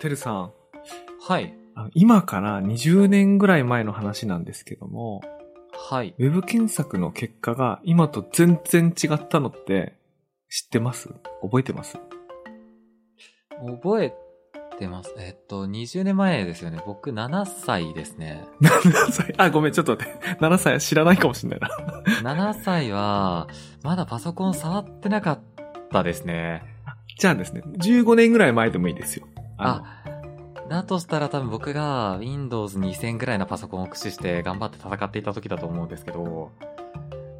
てるさん。はい。今から20年ぐらい前の話なんですけども、はい。ウェブ検索の結果が今と全然違ったのって知ってます？覚えてます？覚えてます。えっと、20年前ですよね。僕7歳ですね。?7 歳？あ、ごめん、ちょっと待って。7歳知らないかもしれないな。7歳は、まだパソコン触ってなかったですね。じゃあですね、15年ぐらい前でもいいですよ。あ、だとしたら多分僕が Windows 2000ぐらいのパソコンを駆使して頑張って戦っていた時だと思うんですけど、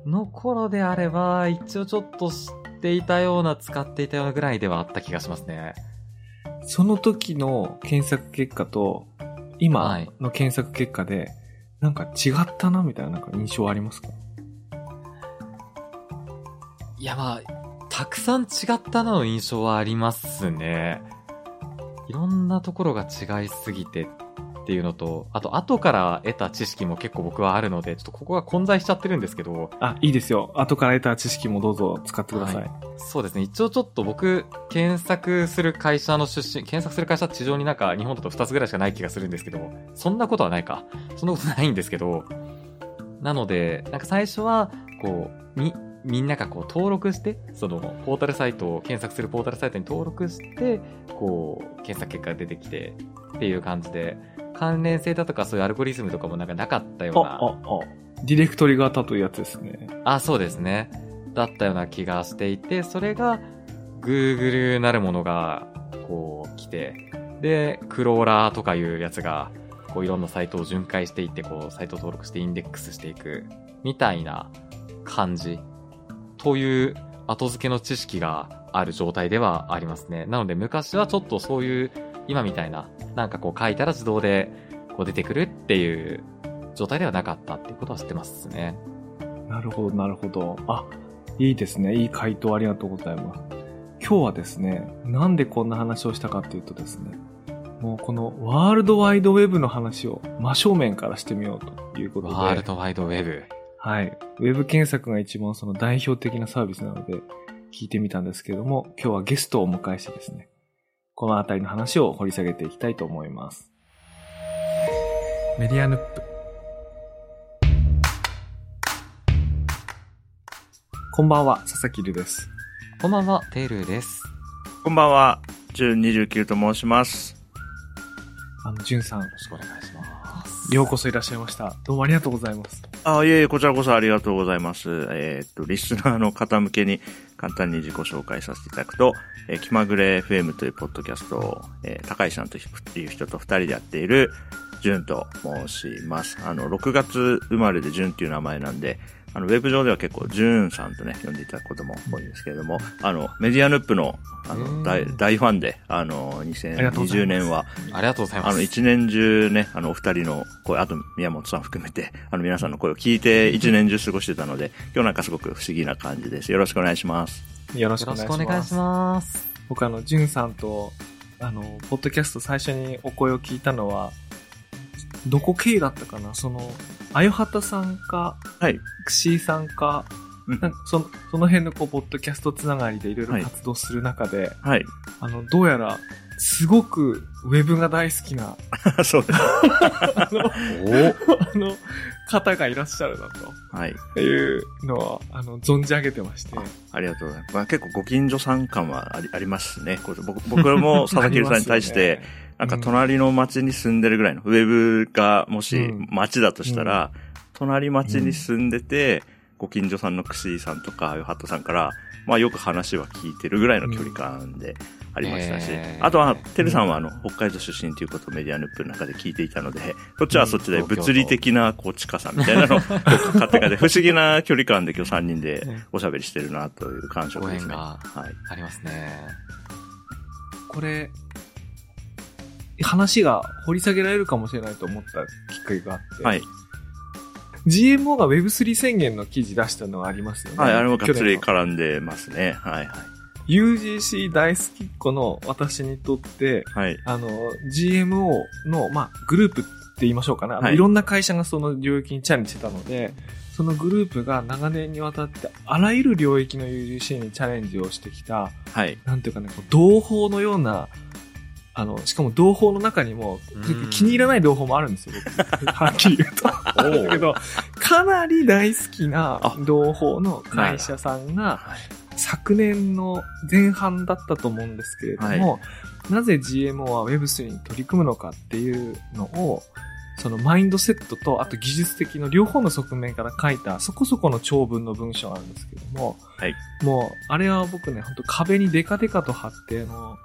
の頃であれば、一応ちょっと知っていたような、使っていたようなぐらいではあった気がしますね。のその時の検索結果と、今の検索結果で、なんか違ったなみたいななんか印象ありますか？いや、まあ、たくさん違ったなの印象はありますね。いろんなところが違いすぎてっていうのと、あと後から得た知識も結構僕はあるので、ちょっとここが混在しちゃってるんですけど、あ、いいですよ。後から得た知識もどうぞ使ってください。はそうですね。一応ちょっと僕、検索する会社の出身、検索する会社地上になんか日本だと2つぐらいしかない気がするんですけど、そんなことはないか。そんなことないんですけど、なので、なんか最初は、こう、み、みんながこう登録して、そのポータルサイトを、検索するポータルサイトに登録して、こう、検索結果が出てきて、っていう感じで、関連性だとかそういうアルゴリズムとかもなんかなかったようあ、な。あ、あ、ディレクトリ型というやつですね。あ、そうですね。だったような気がしていて、それが Google なるものがこう来て、で、クローラーとかいうやつが、こういろんなサイトを巡回していって、こうサイト登録してインデックスしていく、みたいな感じ、という後付けの知識がある状態ではありますね。なので昔はちょっとそういう、今みたいな、なんかこう書いたら自動でこう出てくるっていう状態ではなかったっていうことは知ってますね。なるほど、なるほど。あ、いいですね。いい回答ありがとうございます。今日はですね、なんでこんな話をしたかっていうとですね、もうこのワールドワイドウェブの話を真正面からしてみようということで。ワールドワイドウェブ。はい。ウェブ検索が一番その代表的なサービスなので、聞いてみたんですけれども、今日はゲストをお迎えしてですね、このあたりの話を掘り下げていきたいと思います。メディアヌップ。こんばんは、佐々木るです。こんばんは、テールです。こんばんは、純29と申します。あの、じゅんさん、よろしくお願いします。ようこそいらっしゃいました。どうもありがとうございます。あ、いえいえ、こちらこそありがとうございます。えーっと、リスナーの方向けに簡単に自己紹介させていただくと、えー気まぐれ FM というポッドキャストを、えー高石さんという人と二人でやっている、ジュンと申します。あの、6月生まれで純っていう名前なんで、あの、ウェブ上では結構、ジューンさんとね、呼んでいただくことも多いんですけれども、あの、メディアヌップの、あうんの、大、大ファンで、あの、ありがとうございます2020年は、ありがとうございます。あの、一年中ね、あの、お二人の声、あと宮本さん含めて、あの、皆さんの声を聞いて一年中過ごしてたので、今日なんかすごく不思議な感じです。よろしくお願いします。よろしくお願いします。しくお願いします。僕あの、じゅんさんと、あの、ポッドキャスト最初にお声を聞いたのは、どこ経由だったかな？その、あよはたさんか、はい。くしーさんか、うんなんかその、その辺のこう、ポッドキャストつながりでいろいろはい活動する中で、はい。あの、どうやら、すごく、ウェブが大好きな、そうです。あの、おあの、方がいらっしゃるなはい。というのは、あの、存じ上げてまして。ありがとうございます。まあ、結構ご近所さん感はありありますね。僕僕も 佐々木さんに対して、なんか隣の町に住んでるぐらいの、ウェブがもしうん町だとしたら、隣町に住んでて、ご近所さんのくしーさんとか、よはっとさんから、まあよく話は聞いてるぐらいの距離感でありましたし、えーあとは、てるさんはあの、北海道出身ということをメディアヌップの中で聞いていたので、そっちはそっちで物理的な、こう、近さみたいなのを 勝手がで、不思議な距離感で今日3人でおしゃべりしてるなという感触ですね。はい。ありますね。これ、話が掘り下げられるかもしれないと思ったきっかけがあって、はい。GMO が Web3 宣言の記事出したのがありますよね。はい、あれもがっつり絡んでますね。はい、はい。UGC 大好きっ子の私にとって、はい。あの、GMO の、まあ、グループって言いましょうかね。あのはいいろんな会社がその領域にチャレンジしてたので、そのグループが長年にわたってあらゆる領域の UGC にチャレンジをしてきた、はい。なんていうかね、同胞のような、あの、しかも同胞の中にもうん、気に入らない同胞もあるんですよ、僕 はっきり言うと。だけど、かなり大好きなあ同胞の会社さんが、はい昨年の前半だったと思うんですけれども、なぜ GMO は Web3 に取り組むのかっていうのを、そのマインドセットと、あと技術的の両方の側面から書いたそこそこの長文の文章なんですけども、はい。もう、あれは僕ね、本当壁にデカデカと貼って、あの、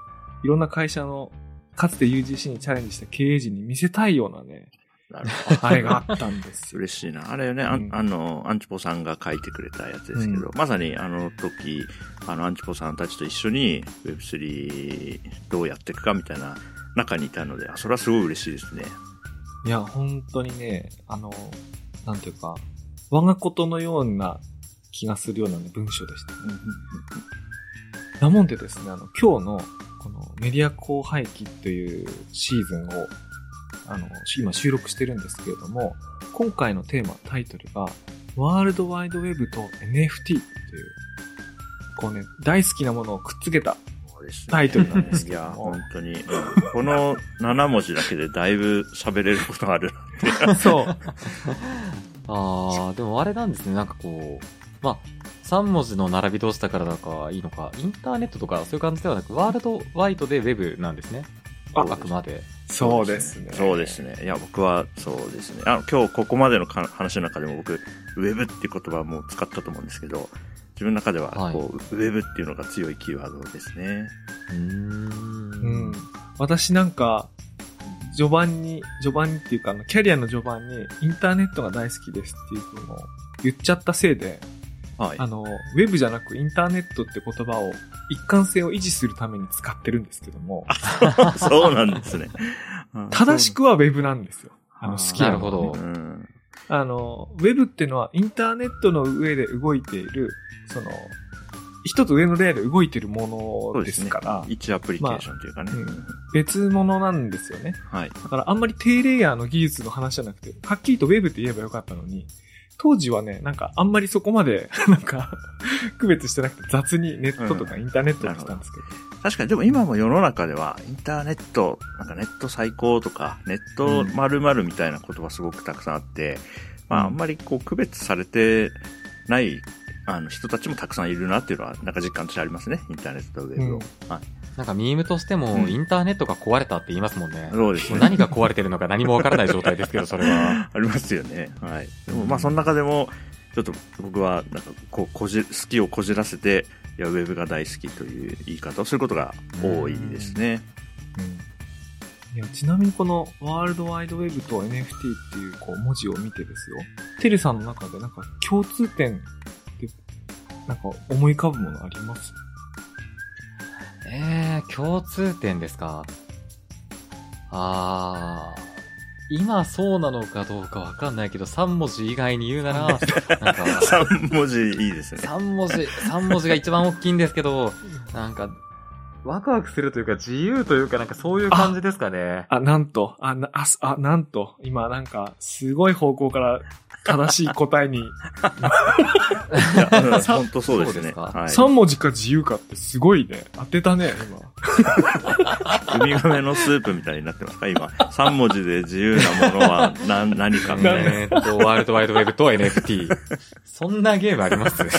いろんな会社の、かつて UGC にチャレンジした経営陣に見せたいようなね、なるほど。あれがあったんですよ。嬉しいな。あれね、あうんあの、アンチポさんが書いてくれたやつですけど、うまさにあの時、あの、アンチポさんたちと一緒に Web3 どうやっていくかみたいな中にいたので、あそれはすごい嬉しいですね。いや、本当にね、あの、なんていうか、我がことのような気がするようなね、文章でしたね。なもんでですね、あの、今日の、このメディア後輩期というシーズンを、あの、今収録してるんですけれども、今回のテーマ、タイトルが、ワールドワイドウェブと NFT という、こうね、大好きなものをくっつけたタイトルなんですいや、けども本。当に、うんこの7文字だけでだいぶ喋れることがあるなって。そう。ああ、でもあれなんですね。なんかこう、まあ、3文字の並び同士だからだかいいのか、インターネットとかそういう感じではなく、ワールドワイドでウェブなんですね。ああくまで。そうですね。そうですね。いや、僕はそうですね。あの、今日ここまでのか話の中でも僕、ウェブっていう言葉も使ったと思うんですけど、自分の中では、はいこう、ウェブっていうのが強いキーワードですね。うーん。うん。私なんか、序盤に、序盤にっていうか、あの、キャリアの序盤に、インターネットが大好きですっていうのを言っちゃったせいで、はい。あの、ウェブじゃなくインターネットって言葉を一貫性を維持するために使ってるんですけども、そうなんですね。うん正しくはウェブなんですよ。あの、好きなねなるほどうん。あの、ウェブってのはインターネットの上で動いている、その、一つ上のレイヤーで動いているものでそうですから、。一アプリケーションというかね。まあうん別物なんですよね。はい。だからあんまり低レイヤーの技術の話じゃなくて、はっきりとウェブって言えばよかったのに、当時はね、なんかあんまりそこまで、なんか、区別してなくて雑にネットとかインターネットにしたんですけど。確かに、でも今も世の中では、インターネット、なんかネット最高とか、ネット〇〇みたいな言葉すごくたくさんあって、まああんまりこう区別されてない、あの人たちもたくさんいるなっていうのは、なんか実感としてありますね。インターネットとウェブを。うんはい。なんかミームとしても、うんインターネットが壊れたって言いますもんね。そうですね。何が壊れてるのか何もわからない状態ですけど、それは。ありますよね。はい。でもまあその中でも、ちょっと僕は、なんかこう、こじ、好きをこじらせて、いや、ウェブが大好きという言い方をすることが多いですね。いやちなみにこのワールドワイドウェブと NFT っていうこう文字を見てですよ。テレさんの中でなんか共通点って、なんか思い浮かぶものあります？えー、共通点ですか？あー、今そうなのかどうかわかんないけど、3文字以外に言うなら、なんか、3文字いいですね。3文字、三文字が一番大きいんですけど、なんか、ワクワクするというか自由というかなんかそういう感じですかね。あ、なんと、あ、な、あ、すあなんと、今なんか、すごい方向から正しい答えに、いや、うん本当そうですね。すか？はい。3文字か自由かってすごいね。当てたね、ウミガメのスープみたいになってますか？今。3文字で自由なものは何何かみたいな。えーっと、ワールドワイドウェブと NFT。そんなゲームあります？今。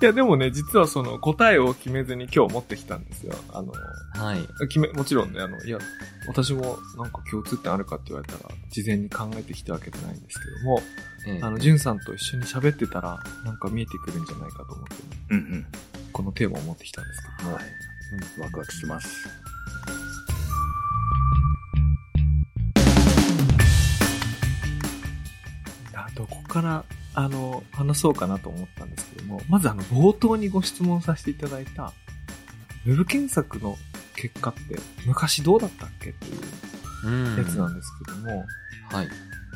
いや、でもね、実はその答えを決めずに今日持ってきたんですよ。あの、はい。決め、もちろんね、あの、いや、私もなんか共通点あるかって言われたら、事前に考えてきたわけじゃないんですけども、えーあの、ジュンさんと一緒に喋ってたら、なんか見えてくるんじゃないかと思って、うんうん。このテーマを持ってきたんですけども、はい。ワクワクします。あどこから、あの、話そうかなと思ったんですけども、まずあの、冒頭にご質問させていただいた、ウェブ検索の結果って昔どうだったっけっていううんやつなんですけども、はい。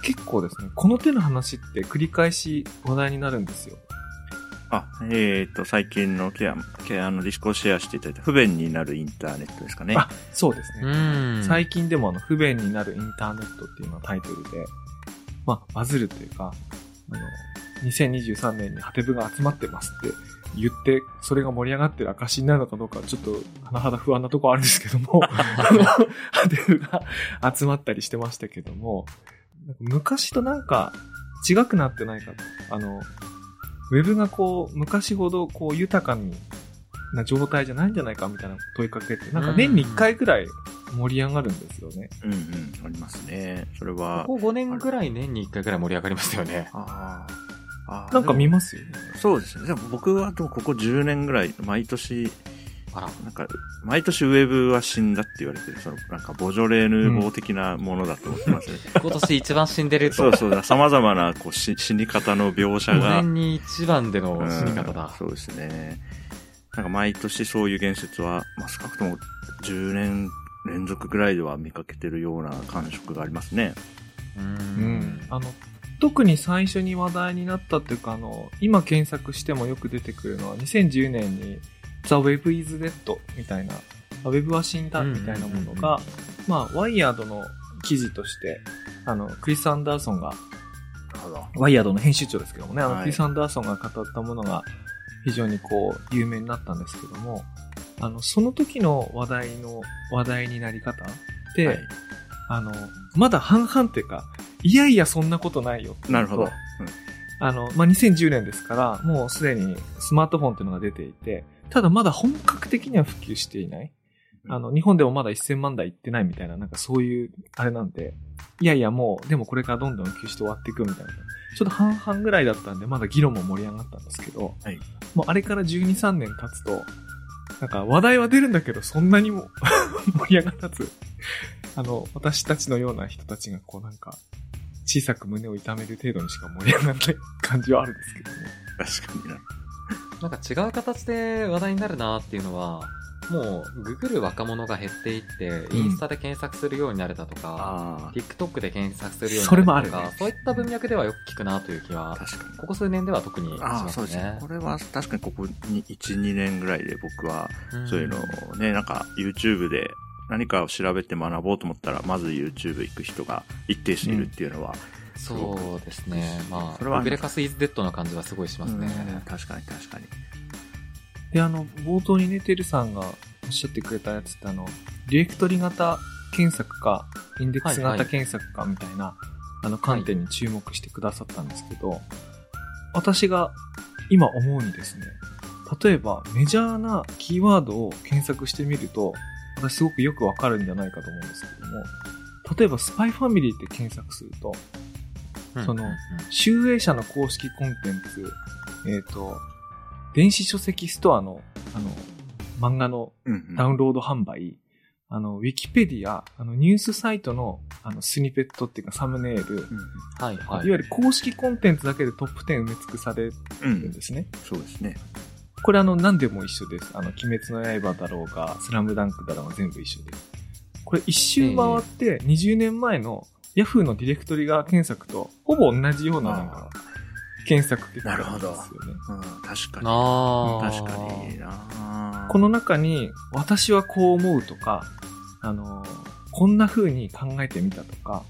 結構ですね、この手の話って繰り返し話題になるんですよ。あ、えっ、と、最近のケア、ケアのディスコをシェアしていただいた不便になるインターネットですかね。あ、そうですうね。ん。最近でもあの、不便になるインターネットっていうのがタイトルで、まあ、バズるというか、あの、2023年にハテブが集まってますって言って、それが盛り上がってる証になるのかどうか、ちょっと、甚だ不安なとこあるんですけども、あの、ハテフが集まったりしてましたけども、なんか昔となんか違くなってないかと。あの、ウェブがこう、昔ほどこう豊かにな状態じゃないんじゃないかみたいな問いかけて、なんか年に1回ぐらい盛り上がるんですよね。うんうん、ありますね。それは、ここ5年ぐらい年に1回ぐらい盛り上がりますよね。あーあーなんか見ますよね。そうですね。でも僕はでもここ10年ぐらい、毎年、あら。なんか、毎年ウェブは死んだって言われてる、その、なんか、ボジョレーヌーボー的なものだと思ってますね。今年一番死んでると。そうそうだ、様々な、こう、死死に方の描写5が。年に一番でのうん死に方だ。そうですね。なんか毎年そういう言説は、まあ、少なくとも10年連続ぐらいでは見かけてるような感触がありますね。う。うんん。あの、特に最初に話題になったっていうか、あの、今検索してもよく出てくるのは、2010年に The Web is Dead みたいな、あ Web は死んだみたいなものが、まあ、ワイヤードの記事として、あの、クリス・アンダーソンが。ワイヤードの編集長ですけどもね、あの、はいクリス・アンダーソンが語ったものが非常にこう、有名になったんですけども、あの、その時の話題の、話題になり方って、はい。あの、まだ半々っていうか、いやいやそんなことないよなるほど。とあの、まあ、2010年ですから、もうすでにスマートフォンっていうのが出ていて、ただまだ本格的には普及していない。あの、日本でもまだ1000万台いってないみたいな、なんかそういう、あれなんで、いやいやもう、でもこれからどんどん普及して終わっていくみたいな。ちょっと半々ぐらいだったんで、まだ議論も盛り上がったんですけど、はいもうあれから12、3年経つと、なんか話題は出るんだけど、そんなにも 盛り上がらず、あの、私たちのような人たちがこうなんか、小さく胸を痛める程度にしか盛り上がらない感じはあるんですけどね。確かにな。なんか違う形で話題になるなっていうのは、もう、ググる若者が減っていって、インスタで検索するようになれたとか、あ TikTok で検索するようにそれもなれたとか、あるねそういった文脈ではよく聞くなという気あ、は、確かに。ここ数年では特にしああ、ますそうですねね。。これは確かにここに1、2年ぐらいで僕は、んそういうのをね、なんか YouTube で何かを調べて学ぼうと思ったら、まず YouTube 行く人が一定数いるっていうのは、そうですね。まあ、それはグレカスイズデッドな感じはすごいしますね。うん確かに確かに。で、あの、冒頭にね、てるさんがおっしゃってくれたやつってあの、ディレクトリ型検索か、インデックスはいはい型検索かみたいな、あの観点に注目してくださったんですけど、私が今思うにですね、例えばメジャーなキーワードを検索してみると、私すごくよくわかるんじゃないかと思うんですけども、例えばスパイファミリーって検索すると、うんそのうんうん集英社の公式コンテンツ、えっ、と、電子書籍ストアの、あの、漫画のうんうんダウンロード販売、あの、ウィキペディア、あの、ニュースサイトの、あの、スニペットっていうかサムネイル、うんはいはいい、わゆる公式コンテンツだけでトップ10埋め尽くされるうんん。ですね。そうですね。これあの、何でも一緒です。あの、鬼滅の刃だろうが、スラムダンクだろうが全部一緒です。これ一周回って、20年前のヤフーのディレクトリが検索と、ほぼ同じようななんか、検索結果なんですよね。うん、確かに。確かになこの中に、私はこう思うとか、あの、こんな風に考えてみたとか、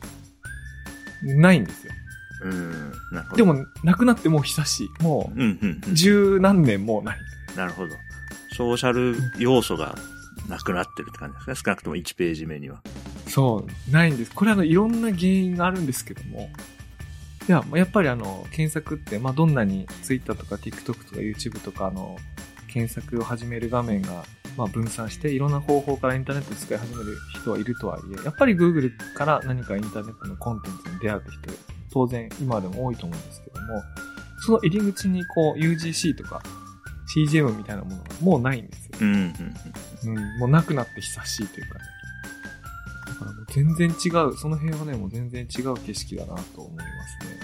ないんですよ。うん、なるほど。で、も、なくなってもう久しい。もうん、うん、う、十何年もうない。なるほど。ソーシャル要素がなくなってるって感じですね。少なくとも1ページ目には。そう、ないんです。これあの、いろんな原因があるんですけども、いや、やっぱりあの、検索って、まあ、どんなに Twitter とか TikTok とか YouTube とかあの、検索を始める画面が、まあ、分散して、いろんな方法からインターネットを使い始める人はいるとはいえ、やっぱり Google から何かインターネットのコンテンツに出会うって人、当然今でも多いと思うんですけども、その入り口にこう UGC とか CGM みたいなものがもうないんですよ。うん、うん、うん、もうなくなって久しいというかね。だからもう全然違う、その辺はね、もう全然違う景色だなと思いますね。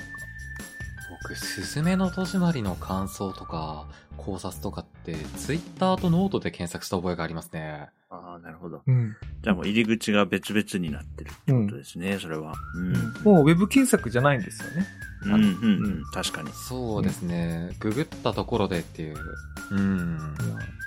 僕、すずめの戸締まりの感想とか、考察とかって、ツイッターとノートで検索した覚えがありますね。ああ、なるほど。うん。じゃあもう入り口が別々になってるってことですね、それは。うん。もうウェブ検索じゃないんですよね。うん、うん、うん、確かに。そうですね。ググったところでっていう。うん。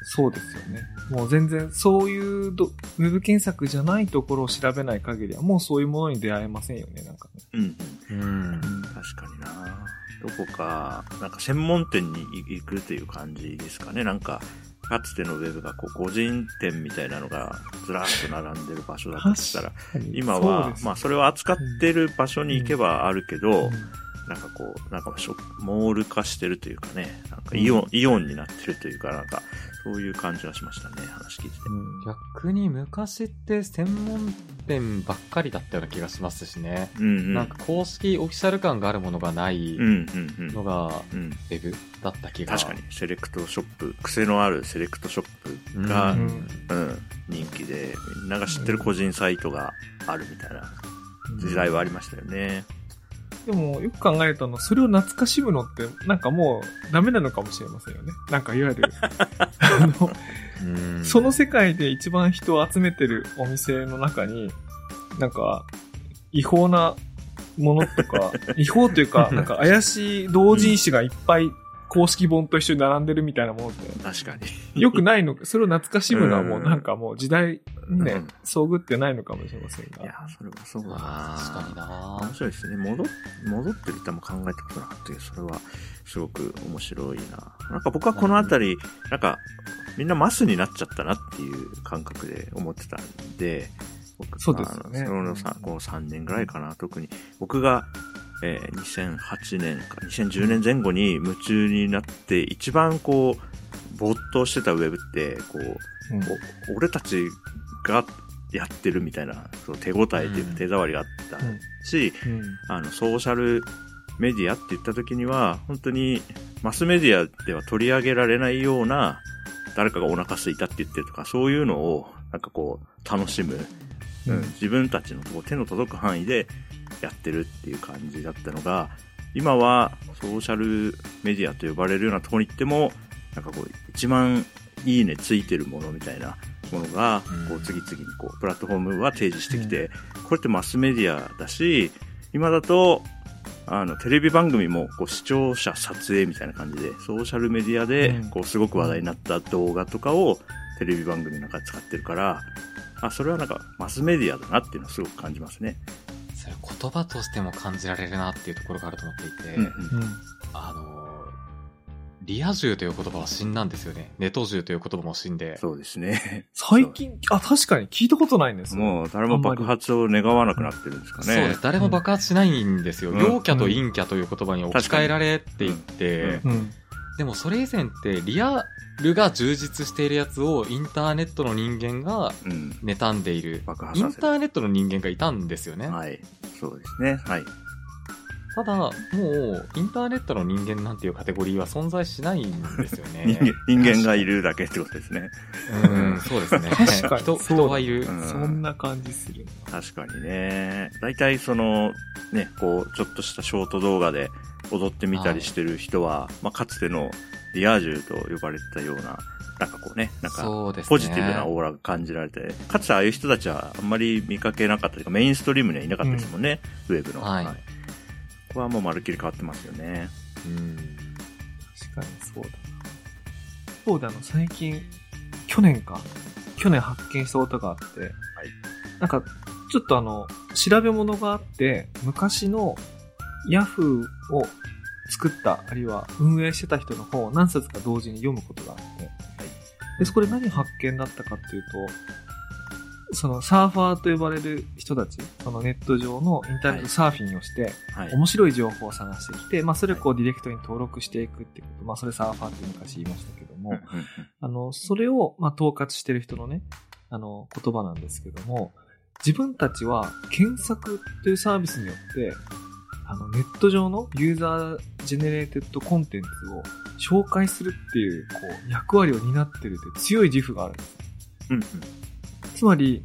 そうですよね。もう全然そういうどウェブ検索じゃないところを調べない限りはもうそういうものに出会えませんよね、なんかね。うん、うん。うん確かになどこか、なんか専門店に行くという感じですかね。なんか、かつてのウェブがこう、個人店みたいなのがずらっと並んでる場所だとしたら、今は、まあそれを扱ってる場所に行けばあるけど、うんなんかこう、なんかショップモール化してるというかね、なんかイオン、イオンになってるというか、なんか、そういう感じはしましたね、話聞いてて。うん逆に昔って専門店ばっかりだったような気がしますしね。うんうん。なんか公式オフィシャル感があるものがないうんうんうん。のがうん、ウェブだった気が。確かに、セレクトショップ、癖のあるセレクトショップが、ううんん、人気で、みんなが知ってる個人サイトがあるみたいな時代はありましたよね。でも、よく考えると、あの、それを懐かしむのって、なんかもう、ダメなのかもしれませんよね。なんか、いわゆる、あの、うんその世界で一番人を集めてるお店の中に、なんか、違法なものとか、違法というか、なんか怪しい同人誌がいっぱい公式本と一緒に並んでるみたいなものって、確かに。よくないのか、それを懐かしむのはもううんなんかもう時代にねうん、遭遇ってないのかもしれませんいやが。、それはそうだな確かにな面白いですね。戻っ、戻ってるってあんま考えたことなかったけど、それはすごく面白いな。なんか僕はこのあたり、なんか、みんなマスになっちゃったなっていう感覚で思ってたんで、僕そうですよねそのさこの3年ぐらいかな、特に。僕が、えー2008年か、2010年前後に夢中になって、一番こう、没頭してたウェブって、こう、うん。お俺たちがやってるみたいな、そう手応えといううん。か手触りがあったうん。し、うん。あの、ソーシャルメディアって言った時には、本当にマスメディアでは取り上げられないような、誰かがお腹空いたって言ってるとか、そういうのを、なんかこう、楽しむ、うん。うん。自分たちのこう手の届く範囲でやってるっていう感じだったのが、今はソーシャルメディアと呼ばれるようなところに行っても、なんかこう、一番いいねついてるものみたいなものが、こううん次々にこう、プラットフォームは提示してきて、これってマスメディアだし、今だと、あの、テレビ番組も、こう、視聴者撮影みたいな感じで、ソーシャルメディアでうん、こう、すごく話題になった動画とかを、テレビ番組の中で使ってるから、あ、それはなんか、マスメディアだなっていうのをすごく感じますね。それ言葉としても感じられるなっていうところがあると思っていて、うんうんあの、リア充という言葉は死んだんですよね。ネト充という言葉も死んで。そうですね。最近、あ、確かに聞いたことないんですよもう、誰も爆発を願わなくなってるんですかね。そうです。誰も爆発しないんですよ。うん陽キャと陰キャという言葉に置き換えられって言って、うんうん。でもそれ以前ってリアルが充実しているやつをインターネットの人間がうん。妬んでいる。イン爆発させる。ターネットの人間がいたんですよね。はい。そうですね。はい。ただ、もう、インターネットの人間なんていうカテゴリーは存在しないんですよね。人間、人間がいるだけってことですね。うん、そうですね。確かに人、そう人はいる。うんそんな感じするな。確かにね。大体その、ね、こう、ちょっとしたショート動画で踊ってみたりしてる人は、まあ、かつてのリア充と呼ばれてたような、なんかこうね、なんか。ポジティブなオーラが感じられて、かつてああいう人たちはあんまり見かけなかったというか、メインストリームにはいなかったですもんね、ウェブの。はいここはもうまるっきり変わってますよね。うん。確かにそうだな。そうだ、あの、最近、去年か。去年発見したことがあって、なんか、ちょっとあの、調べ物があって、昔のヤフーを作った、あるいは運営してた人の本を何冊か同時に読むことがあって、で、そこで何発見だったかっていうと、そのサーファーと呼ばれる人たち、そのネット上のインターネットサーフィンをして、はい。面白い情報を探してきて、まあそれをこうディレクトに登録していくってこと、まあそれサーファーって昔言いましたけども、あの、それをまあ統括してる人のね、あの言葉なんですけども、自分たちは検索というサービスによって、あのネット上の user generated contents を紹介するっていう、こう、役割を担ってるって強い自負があるんです。うんうんつまり、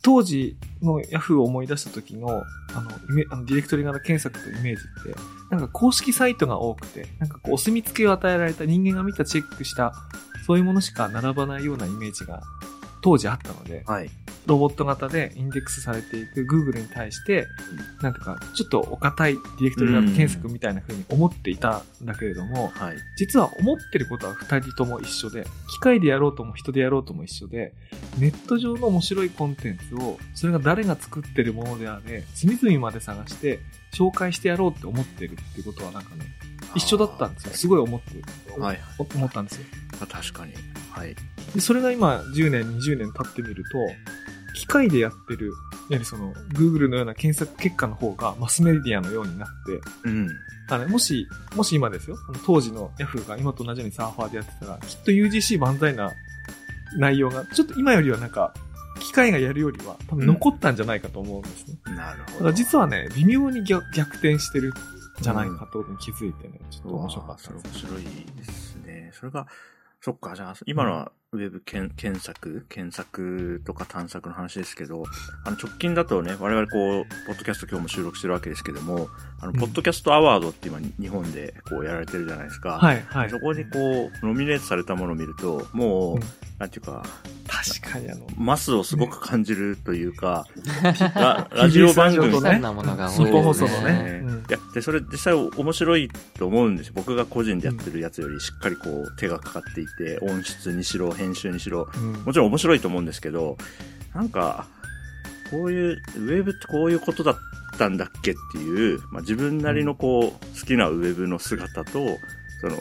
当時の Yahoo を思い出した時の、あの、あのディレクトリ側の検索とイメージって、なんか公式サイトが多くて、なんかこう、お墨付きを与えられた人間が見たチェックした、そういうものしか並ばないようなイメージが当時あったので、はい。ロボット型でインデックスされていく Google に対して、なんていうか、ちょっとお堅いディレクトリラブ検索みたいな風に思っていたんだけれども、はい。実は思ってることは二人とも一緒で、機械でやろうとも人でやろうとも一緒で、ネット上の面白いコンテンツを、それが誰が作ってるものであれ、隅々まで探して、紹介してやろうって思ってるっていうことはなんかね、一緒だったんですよ。すごい思ってる。はい。お思ったんですよ。あ確かに。はい。で、それが今10年、20年経ってみると、機械でやってる、やはりその、Google のような検索結果の方がマスメディアのようになって、うん。あの、もし、もし今ですよ、当時の Yahoo が今と同じようにサーファーでやってたら、きっと UGC 万歳な内容が、ちょっと今よりはなんか、機械がやるよりは多分残ったんじゃないかと思うんですね。なるほど。だ実はね、微妙に逆逆転してるんじゃないかってことに気づいてね、ちょっと面白かったです。面白いですね。それが、そっか、じゃあ、今のはウェブ検検索、検索とか探索の話ですけど、あの直近だとね、我々こう、ポッドキャスト今日も収録してるわけですけども、あの、うん。ポッドキャストアワードって今日本でこうやられてるじゃないですか。はい、はい。そ。こにこう、ノミネートされたものを見ると、もう、うん。なんていうか、確かにあの、マスをすごく感じるというか、ララジオ番組のが日本放送のそうね。いや、で、それ実際面白いと思うんですよ。僕が個人でやってるやつよりしっかりこう手がかかっていて、音質にしろ、編集にしろ、うん。もちろん面白いと思うんですけど、なんか、こういう、ウェブってこういうことだったんだっけっていう、まあ、自分なりのこう、好きなウェブの姿と、その、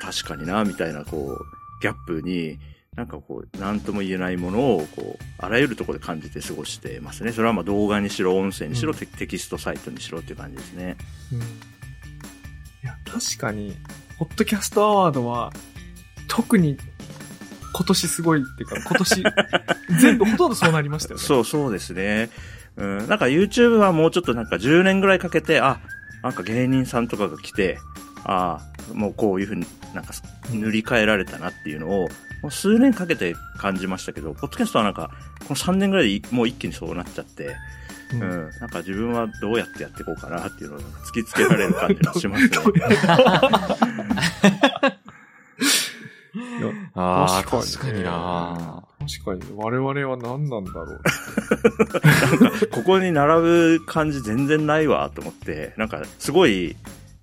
確かにな、みたいなこう、ギャップに、なんかこう、なんとも言えないものを、こう、あらゆるところで感じて過ごしてますね。それはまあ動画にしろ、音声にしろ、うん。テテキストサイトにしろっていう感じですね。うん。いや、確かに、ポッドキャストアワードは、特に今年すごいっていうか、今年、全部ほとんどそうなりましたよね。そう、そうですね。うん、なんか YouTube はもうちょっとなんか10年ぐらいかけて、あ、なんか芸人さんとかが来て、あもうこういうふうになんか塗り替えられたなっていうのを、もう数年かけて感じましたけど、ポッドキャストはなんか、この3年ぐらいでもう一気にそうなっちゃって、ううんん、なんか自分はどうやってやっていこうかなっていうのを突きつけられる感じがしますね。ああ、確かに確かにな確かに、我々は何なんだろう。ここに並ぶ感じ全然ないわと思って、なんかすごい、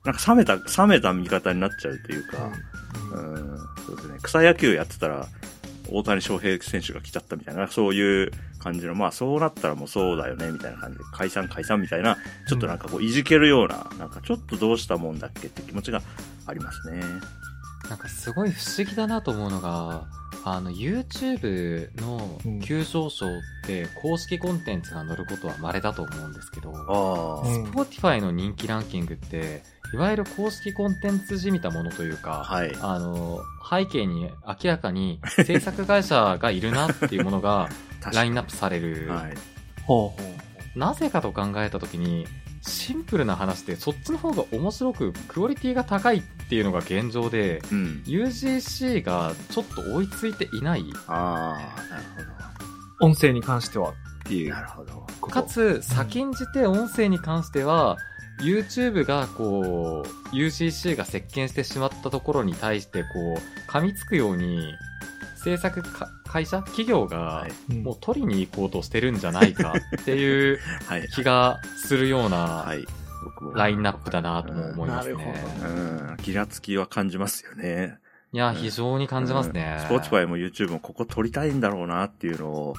なんか冷めた、冷めた見方になっちゃうというか、うん、そうですね。草野球やってたら、大谷翔平選手が来ちゃったみたいな、そういう感じの、まあそうなったらもうそうだよね、みたいな感じで、解散解散みたいな、ちょっとなんかこういじけるような、なんかちょっとどうしたもんだっけって気持ちがありますね。なんかすごい不思議だなと思うのが、あの、YouTube の急上昇って公式コンテンツが乗ることは稀だと思うんですけど、Spotify の人気ランキングって、いわゆる公式コンテンツじみたものというか、はい。あの、背景に明らかに制作会社がいるなっていうものが ラインナップされる。はい。ほうほう。なぜかと考えたときに、シンプルな話でそっちの方が面白くクオリティが高いっていうのが現状で、うん。UGC がちょっと追いついていない。ああ、なる音声に関してはっていほど。うなるほど。かつ、先んじて音声に関しては、YouTube がこう、UCC が席巻してしまったところに対して、こう、噛みつくように、制作か会社企業がもう取りに行こうとしてるんじゃないかっていう はい。気がするようなラインナップだなとも思いますね。うんなるほうん。ギラつきは感じますよね。いや、非常に感じますね。スポーツパイも YouTube もここ撮りたいんだろうなっていうのを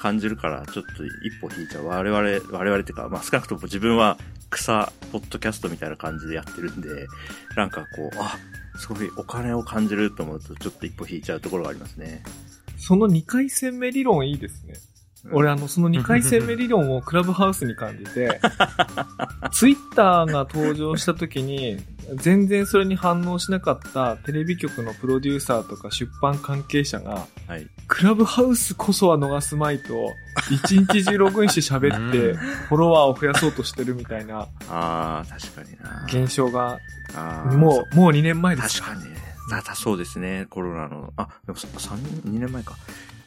感じるから、ちょっと一歩引いちゃう。我々、我々っていうか、まあ少なくとも自分は草、ポッドキャストみたいな感じでやってるんで、なんかこう、あ、すごいお金を感じると思うと、ちょっと一歩引いちゃうところがありますね。その2回戦目理論いいですね。俺あの、その2回戦目理論をクラブハウスに感じて、ツイッターが登場した時に、全然それに反応しなかったテレビ局のプロデューサーとか出版関係者が、はい。クラブハウスこそは逃すまいと、一日中ログインして喋って、うんフォロワーを増やそうとしてるみたいなああ、確かにな。現象が、もう、もう2年前です確かにね。だ、だそうですね。コロナの。あ、でもそ三2年前か。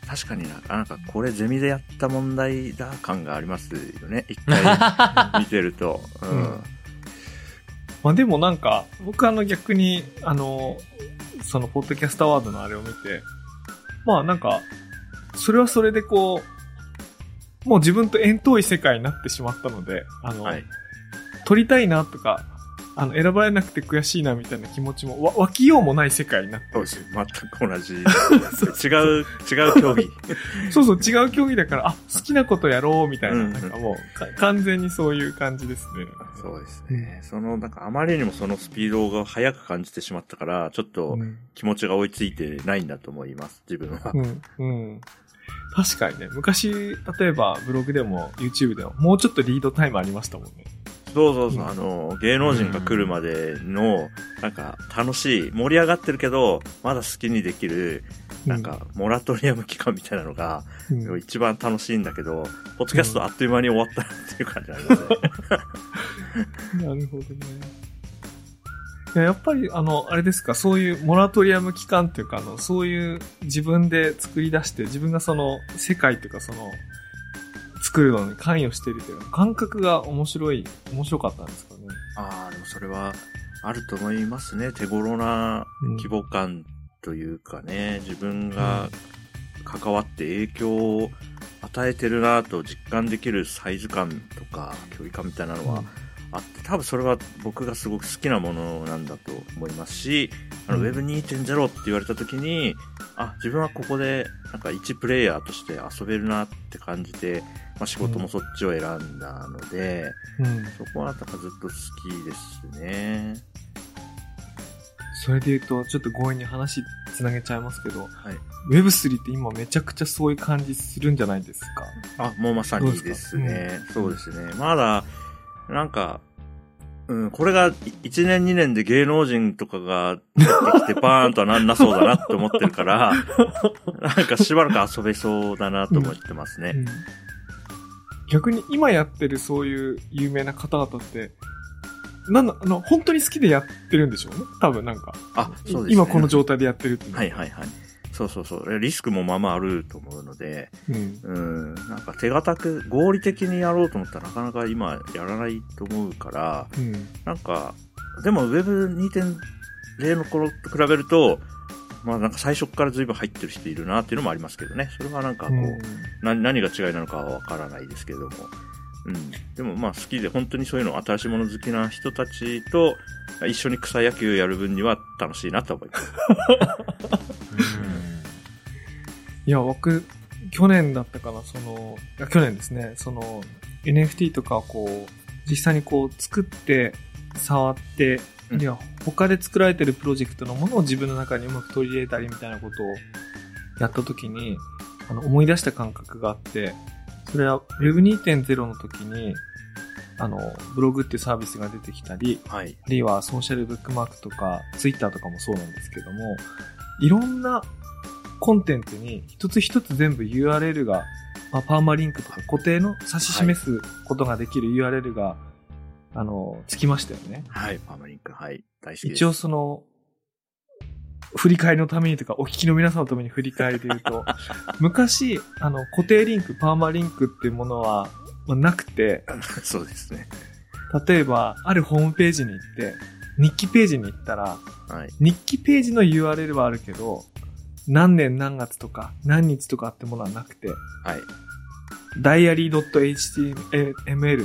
確かにな。あなんか、これゼミでやった問題だ感がありますよね。一回見てると。うん。うんまあでもなんか、僕あの逆に、あの、そのポッドキャストアワードのあれを見て、まあなんか、それはそれでこう、もう自分と遠遠い世界になってしまったので、あの、はい。撮りたいなとか、あの、選ばれなくて悔しいなみたいな気持ちも、わ、湧きようもない世界になってそうです。全く同じ。違う、違う競技。そうそう、違う競技だから、あ、好きなことやろうみたいな、うんなんかもうか、完全にそういう感じですね。そうですね。その、なんかあまりにもそのスピードが速く感じてしまったから、ちょっとうん。気持ちが追いついてないんだと思います、自分は。うん。うん。確かにね、昔、例えばブログでも YouTube でも、もうちょっとリードタイムありましたもんね。そうそうそう、うんあの、芸能人が来るまでの、なんか楽しい、盛り上がってるけど、まだ好きにできる、なんか、モラトリアム期間みたいなのが、うん、うん一番楽しいんだけど、ポッドキャストあっという間に終わったなっていう感じなんで。なるほどね。いややっぱり、あの、あれですか、そういうモラトリアム期間っていうか、あの、そういう自分で作り出して、自分がその世界っていうか、その、作るのに関与しているというか感覚が面白い、面白かったんですかね。ああ、でもそれはあると思いますね。手頃なうん規模感というかね、自分が関わって影響を与えてるなと実感できるサイズ感とか距離感みたいなのはあって、多分それは僕がすごく好きなものなんだと思いますし、あのうん。Web2.0 って言われた時に、あ、自分はここでなんか一プレイヤーとして遊べるなって感じて、まあ、仕事もそっちを選んだので、うん。そこはなんかずっと好きですね。それで言うと、ちょっと強引に話つなげちゃいますけど、はい。Web3 って今めちゃくちゃそういう感じするんじゃないですか？あ、もうまさにでですか？すね。そうですね。まだ、なんか、うん、これが1年2年で芸能人とかが出てきてバーンとはなんなそうだなって思ってるから、なんかしばらく遊べそうだなと思ってますね。うん逆に今やってるそういう有名な方々って、なんだ、あの、本当に好きでやってるんでしょうね？多分なんか。あ、そうですね。今この状態でやってるっていうのはいはいはい。そうそうそう。リスクもまあまああると思うので、うん。うん、なんか手堅く合理的にやろうと思ったらなかなか今やらないと思うから、うん。なんか、でも Web2.0 の頃と比べると、まあなんか最初から随分入ってる人いるなっていうのもありますけどね。それはなんかこう、うんな何が違いなのかはわからないですけれども。うん。でもまあ好きで本当にそういうの新しいもの好きな人たちと一緒に草野球やる分には楽しいなと思います。いや、僕、去年だったかな、その、いや去年ですね、その、NFT とかをこう、実際にこう、作って、触って、うんいや、他で作られてるプロジェクトのものを自分の中にうまく取り入れたりみたいなことをやった時に、あの、思い出した感覚があって、それは Web2.0 の時に、あの、ブログっていうサービスが出てきたり、はい。あるいはソーシャルブックマークとか、ツイッターとかもそうなんですけども、いろんなコンテンツに一つ一つ全部 URL が、まあ、パーマリンクとか固定の指し示すことができる URL が、あの、つきましたよね。はい。パーマリンク。はい。大好きです。一応その、振り返りのためにとか、お聞きの皆さんのために振り返りで言うと、昔、あの、固定リンク、パーマリンクっていうものは、まあなくて、そうですね。例えば、あるホームページに行って、日記ページに行ったら、はい。日記ページの URL はあるけど、何年何月とか何日とかってものはなくて、はい。diary.html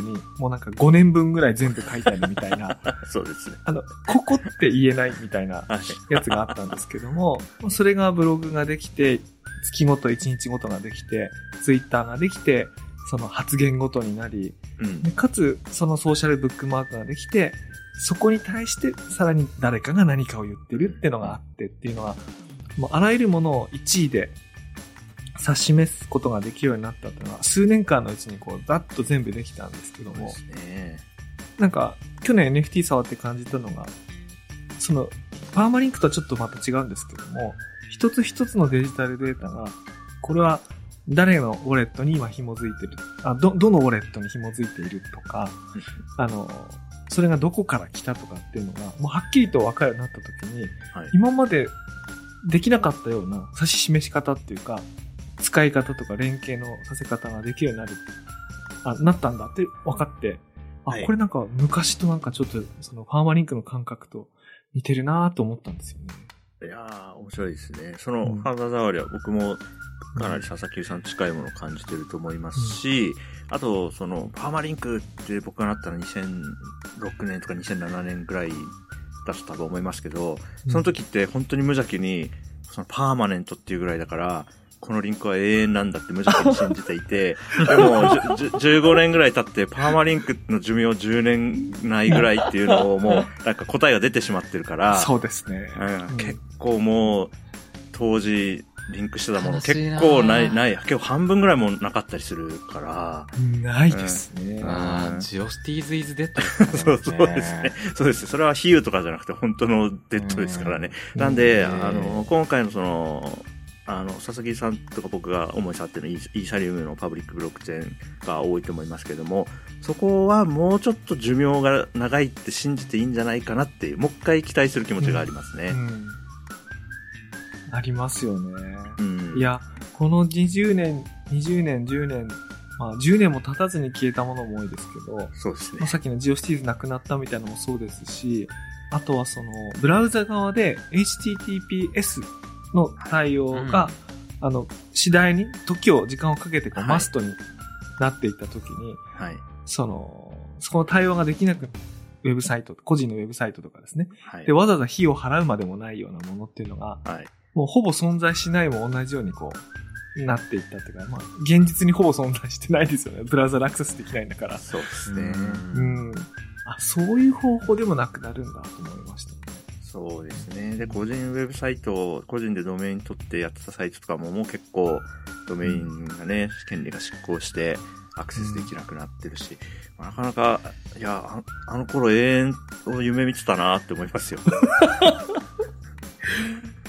にもうなんか5年分ぐらい全部書いてあるみたいな、そうですね。あの、ここって言えないみたいなはい。やつがあったんですけども、それがブログができて、月ごと1日ごとができて、ツイッターができて、その発言ごとになり、うんで。かつそのソーシャルブックマークができて、そこに対してさらに誰かが何かを言ってるっていうのがあってっていうのは、もうあらゆるものを1位で指し示すことができるようになったっていうのは、数年間のうちにこう、ざっと全部できたんですけども、ね。なんか、去年 NFT 触って感じたのが、その、パーマリンクとはちょっとまた違うんですけども、一つ一つのデジタルデータが、これは誰のウォレットに今紐づいてる、あ、ど、どのウォレットに紐づいているとか、あの、それがどこから来たとかっていうのが、もうはっきりと分かるようになった時に、はい。今までできなかったような指し示し方っていうか、使い方とか連携のさせ方ができるようになる、あ、なったんだって分かって、あ、はい。これなんか昔となんかちょっとそのファーマリンクの感覚と似てるなと思ったんですよね。いやー、面白いですね。そうの、ん肌触りは僕もかなり佐々木さん近いものを感じてると思いますし、あと、その、パーマリンクって僕がなったの2006年とか2007年ぐらいだと多分思いますけど、その時って本当に無邪気に、その permanent っていうぐらいだから、このリンクは永遠なんだって無邪気に信じていて、でも、じゅじゅ15年ぐらい経って、パーマリンクの寿命10年ないぐらいっていうのをもう、なんか答えが出てしまってるから、そうですね。うん結構もう、当時、リンクしてたもの結構ない、ない、結構半分ぐらいもなかったりするから、ないですね。うんジオシティーズ is dead ですかそうそうですね。。そうです。それは比喩とかじゃなくて本当のデッドですからね。なんで、うんあの、今回のその、あの、佐々木さんとか僕が主に触ってるのイーサリウムのパブリックブロックチェーンが多いと思いますけども、そこはもうちょっと寿命が長いって信じていいんじゃないかなっていう、もう一回期待する気持ちがありますね。うんありますよね。うん。い、や、この20年、20年、10年、まあ10年も経たずに消えたものも多いですけど、そうですねまあ、。さっきのジオシティーズなくなったみたいなのもそうですし、あとはその、ブラウザ側で HTTPS の対応が、あの、次第に時を、時間をかけてこうはいマストになっていった時に、はい。その、そこの対応ができなく、ウェブサイト、個人のウェブサイトとかですね。はいで、。わざわざ費用を払うまでもないようなものっていうのが、はい。もうほぼ存在しないも同じようにこう、なっていったっていうか、まあ、現実にほぼ存在してないですよね。ブラウザでアクセスできないんだから。そうですうね。んうん。あ、そういう方法でもなくなるんだと思いました。そうですね。で、個人ウェブサイト、個人でドメイン取ってやってたサイトとかももう結構ドメインがね、権利が執行してアクセスできなくなってるし、なかなか、いや、ああの頃永遠を夢見てたなって思いますよ。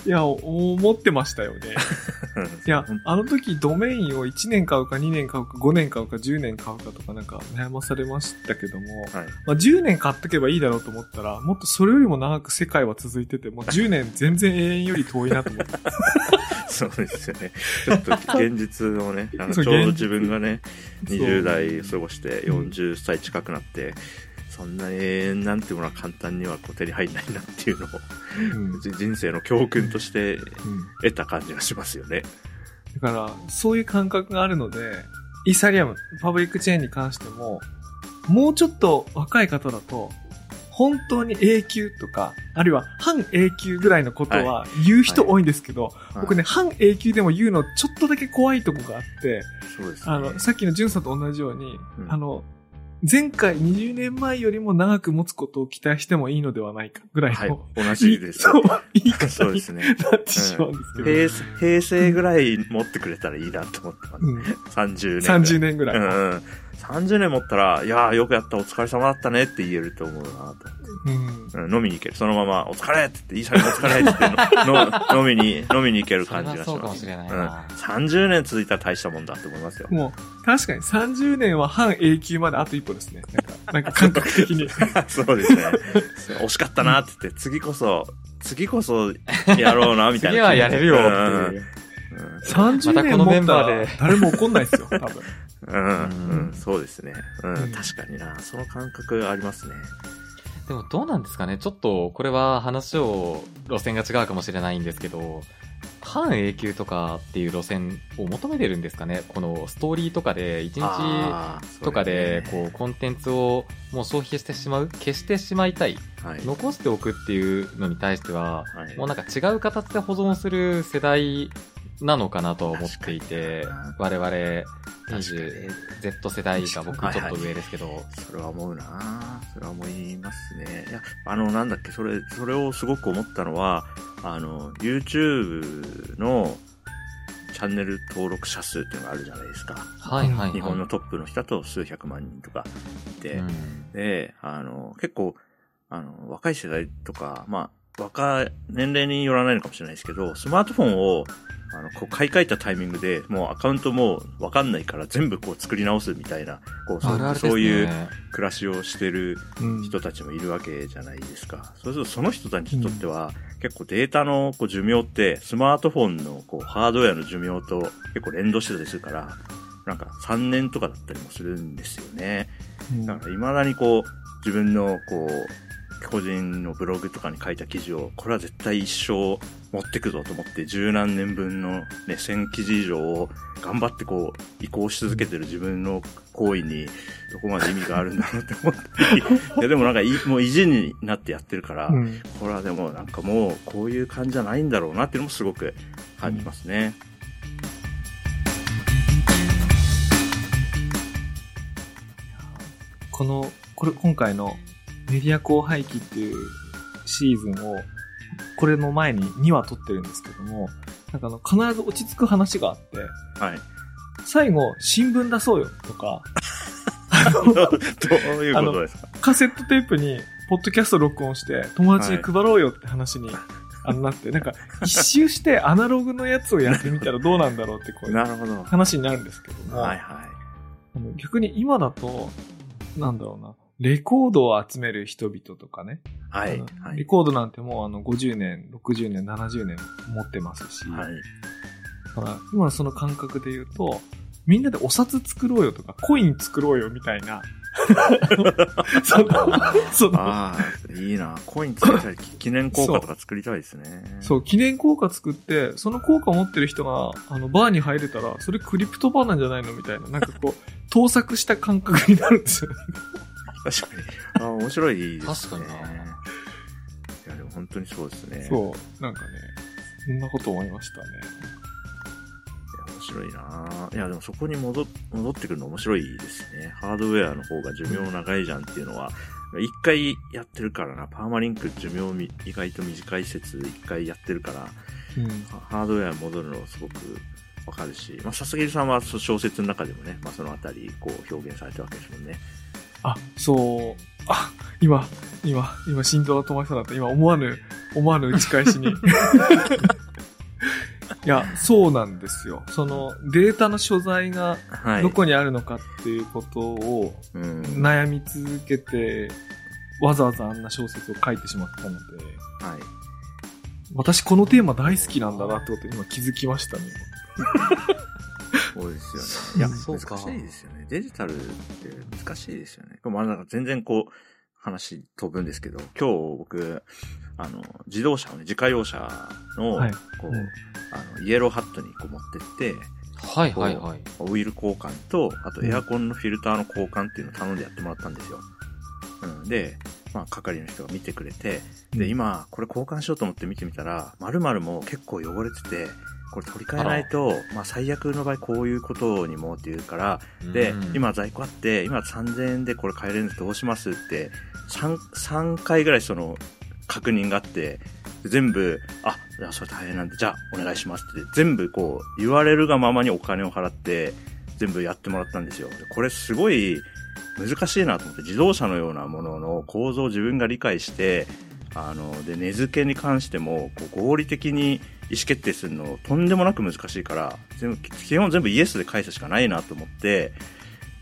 いや、思ってましたよね。いや本、あの時ドメインを1年買うか2年買うか5年買うか10年買うかとかなんか悩まされましたけども、はい。まあ、10年買っとけばいいだろうと思ったら、もっとそれよりも長く世界は続いてて、もう10年全然永遠より遠いなと思って。そうですよね。ちょっと現実をね、なんかそうちょうど自分がね、そう20代過ごして40歳近くなって、そんな永遠なんていうものは簡単にはこう手に入んないなっていうのを、うん。じ 人生の教訓としてうん。得た感じがしますよね。だから、そういう感覚があるので、イーサリアム、パブリックチェーンに関しても、もうちょっと若い方だと、本当に永久とか、あるいは半永久ぐらいのことは言う人多いんですけど、僕ね、半永久でも言うのちょっとだけ怖いとこがあって、そうですね。あの、さっきのジュンさんと同じように、うん。あの、前回20年前よりも長く持つことを期待してもいいのではないかぐらいはいの、、同じです。そう、言い方にそうですね。なってしまうんですけど。平成平成ぐらい持ってくれたらいいなと思ってます。うん、30年。30年ぐらい。うんうん。30年持ったら、いやーよくやった、お疲れ様だったねって言えると思うなと。うんうん、飲みに行ける。そのまま、お疲れって言って、いいさんお疲れって言っての の、飲みに、飲みに行ける感じがします。そうかもしれないなうん。30年続いたら大したもんだって思いますよ。もう、確かに30年は半永久まであと一歩ですね。なんか、なんか感覚的に。そうですね。惜しかったなって言って、次こそ、次こそやろうな、みたいな。次はやれるよってうんうんいう。30またこのメン年持ったらバーで誰も怒んないですよ、多分。うん、そうですね。うん、うん確かにな。その感覚ありますね。でもどうなんですかねちょっと、これは話を、路線が違うかもしれないんですけど、半永久とかっていう路線を求めてるんですかねこのストーリーとかで、1日とかで、こう、コンテンツをもう消費してしまう消してしまいたい。はい。残しておくっていうのに対しては、はいもうなんか違う形で保存する世代なのかなとは思っていて我々確 20Z 世代が僕ちょっと上ですけど、それは思うな。それは思いますね。いや、あの、なんだっけ、それ、それをすごく思ったのは、あの、YouTube のチャンネル登録者数っていうのがあるじゃないですか。はいはいはい。日本のトップの人だと数百万人とかいて、うん。で、あの、結構、あの、若い世代とか、まあ、若い、年齢によらないのかもしれないですけど、スマートフォンを、あの、こう買い替えたタイミングで、もうアカウントもうわかんないから全部こう作り直すみたいな、こう、そうあるあるですね。そういう暮らしをしてるうん人たちもいるわけじゃないですか。そうするとその人たちにとっては、結構データのこう寿命って、スマートフォンのこうハードウェアの寿命と結構連動してたりするから、なんか3年とかだったりもするんですよね。うんだから未だにこう、自分のこう、個人のブログとかに書いた記事を、これは絶対一生持ってくぞと思って、十何年分のね、1000記事以上を頑張ってこう、移行し続けてる自分の行為に、どこまで意味があるんだろうって思ったり、いやでもなんかい、もう意地になってやってるから、うん。これはでもなんかもう、こういう感じじゃないんだろうなっていうのもすごく感じますね。この、これ、今回のメディア後輩期っていうシーズンを、これの前に2話撮ってるんですけども、なんかあの、必ず落ち着く話があって、はい。最後、新聞出そうよとか、どういうことですか？カセットテープに、ポッドキャスト録音して、友達に配ろうよって話に、あのなって、なんか、一周してアナログのやつをやってみたらどうなんだろうって、こういう。話になるんですけども、はいはあの逆に今だと、なんだろうな、レコードを集める人々とかね、い。はい。レはい。コードなんてもうあの50年、60年、70年持ってますし、はい。だから今のその感覚で言うと、みんなでお札作ろうよとか、コイン作ろうよみたいな、その、その、ああ、いいな。コイン作りたい。記念硬貨とか作りたいですね。そう、記念硬貨作って、その硬貨持ってる人が、あの、バーに入れたら、それクリプトバーなんじゃないのみたいな、なんかこう、盗作した感覚になるんですよね。確かに。ああ、面白いですね。確かにないや、でも本当にそうですね。そう、なんかね、そんなこと思いましたね。いや面白いないや、でもそこに戻戻ってくるの面白いですね。ハードウェアの方が寿命長いじゃんっていうのは、一回やってるからな。パーマリンク寿命み意外と短い説一回やってるから、うん。ハードウェアに戻るのすごくわかるし、まあ、笹桐さんは小説の中でもね、まあ、そのあたり、こう、表現されたわけですもんね。あ、そう、あ、今、今、今、心臓が止まりそうだった。今、思わぬ、思わぬ打ち返しに。いや、そうなんですよ。その、データの所在がはい。どこにあるのかっていうことをうん。悩み続けて、わざわざあんな小説を書いてしまったので、はい。私このテーマ大好きなんだなってことに今気づきましたね。そうですよね。いや、そうか難しいですよね。デジタルって難しいですよね。まあなんか全然こう、話飛ぶんですけど、今日僕、あの、自動車をね、自家用車の、はいこう、うんあの、イエローハットにこう持ってって、はいはいはい。オイル交換と、あとエアコンのフィルターの交換っていうのを頼んでやってもらったんですよ。うん、で、まあ、係の人が見てくれて、で、今、これ交換しようと思って見てみたら、〇〇も結構汚れてて、これ取り替えないと、まあ、最悪の場合こういうことにもって言うから、でう、ん、今在庫あって、今3000円でこれ買えるんですどうしますって、3、3回ぐらいその、確認があって、で全部、あ、じゃあそれ大変なんで、じゃあお願いしますって、全部こう、言われるがままにお金を払って、全部やってもらったんですよ。でこれすごい難しいなと思って、自動車のようなものの構造を自分が理解して、あの、で、値付けに関しても、こう合理的に意思決定するのとんでもなく難しいから、全部、基本全部イエスで返すしかないなと思って、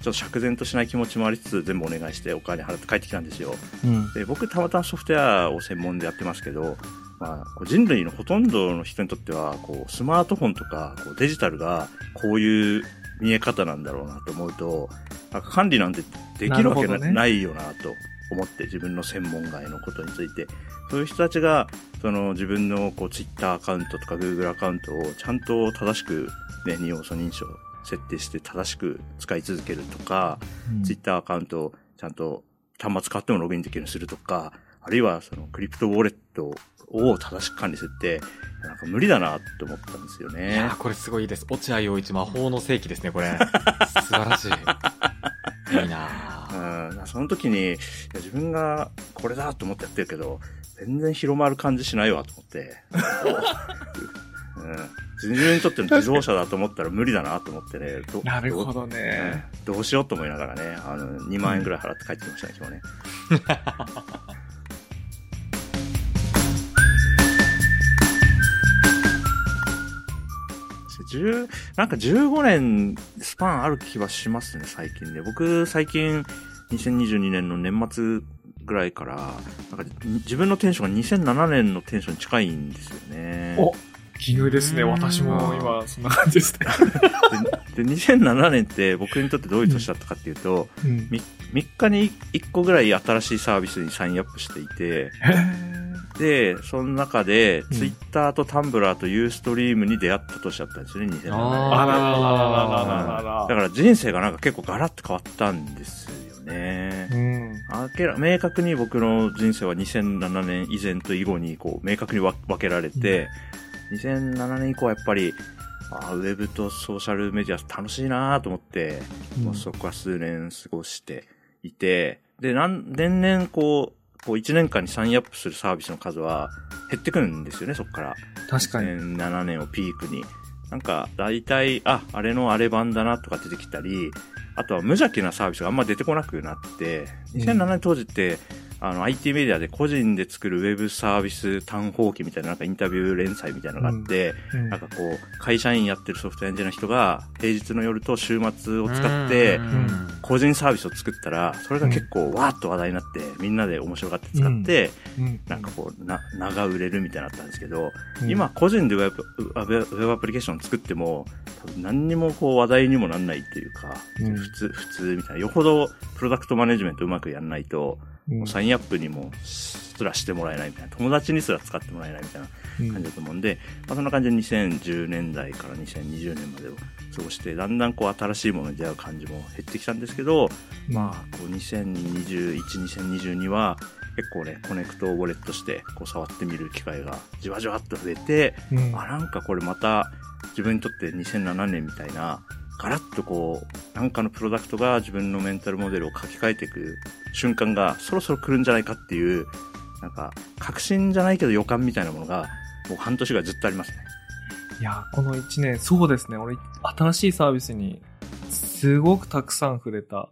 ちょっと釈然としない気持ちもありつつ、全部お願いしてお金払って帰ってきたんですよ。うん。で、僕たまたまソフトウェアを専門でやってますけど、まあ、こう人類のほとんどの人にとっては、こう、スマートフォンとか、こうデジタルが、こういう見え方なんだろうなと思うと、管理なんてできるわけないよなと思って、自分の専門外のことについて。そういう人たちが、その自分のこう、ツイッターアカウントとか Google アカウントをちゃんと正しく、ね、二要素認証設定して正しく使い続けるとか、ツイッターアカウントをちゃんと端末買ってもログインできるようにするとか、あるいはそのクリプトウォレットを正しく管理するって、なんか無理だなって思ったんですよいねやー。これすごいです。落合陽一魔法の世紀ですね、これ。素晴らしい。いいなうーん、その時に自分がこれだと思ってやってるけど、全然広まる感じしないわと思って。うん自分にとっての自動車だと思ったら無理だなと思ってね。どなるほどどね。うんどうしようと思いながらね、あの、2万円ぐらい払って帰ってきましたね、今日ね。10なんか15年スパンある気はしますね、最近ね。僕、最近、2022年の年末ぐらいから、なんか自分のテンションが2007年のテンションに近いんですよね。お奇遇ですね。うん私も今、そんな感じですね。で、で2007年って僕にとってどういう年だったかっていうと、うんみ3日に1個ぐらい新しいサービスにサインアップしていて、で、その中で、ツイッターとタンブラーとユーストリームに出会った年だったんですよね、2007年。あらだから人生がなんか結構ガラッと変わったんですよね。うん、明確に僕の人生は2007年以前と以後にこう明確に分けられて、うん、2007年以降はやっぱりあウェブとソーシャルメディア楽しいなと思って、うん、もうそこは数年過ごしていて、で、なん、年々こう、こう1年間にサインアップするサービスの数は減ってくるんですよね、そこから。確かに。2007年をピークに。なんか、大体、あ、あれのあれ版だなとか出てきたり、あとは無邪気なサービスがあんま出てこなくなって、2007年当時って、あの、IT メディアで個人で作るウェブサービス単放記みたいななんかインタビュー連載みたいなのがあって、うん。なんかこう、会社員やってるソフトエンジニアの人が平日の夜と週末を使ってう、ん。個人サービスを作ったら、それが結構わーっと話題になって、みんなで面白がって使って、うん。なんかこう、な、名が売れるみたいになったんですけど、うん。今個人でウェブ、ウェブアプリケーション作っても、多分何にもこう話題にもなんないっていうか、うん。普通、普通みたいな。よほどプロダクトマネジメントうまくやんないと、うんもうサインアップにもすらしてもらえないみたいな。友達にすら使ってもらえないみたいなうん。感じだと思うんで、まあ、そんな感じで2010年代から2020年までを過ごして、だんだんこう新しいものに出会う感じも減ってきたんですけど、まあ、こう2021、2022は結構ね、コネクトをウォレットしてこう触ってみる機会がじわじわっと増えて、うん。あ、なんかこれまた自分にとって2007年みたいな、ガラッとこう、なんかのプロダクトが自分のメンタルモデルを書き換えていく瞬間がそろそろ来るんじゃないかっていう、なんか、確信じゃないけど予感みたいなものが、もう半年ぐらいずっとありますね。いや、この1年、そうですね。俺、新しいサービスに、すごくたくさん触れた。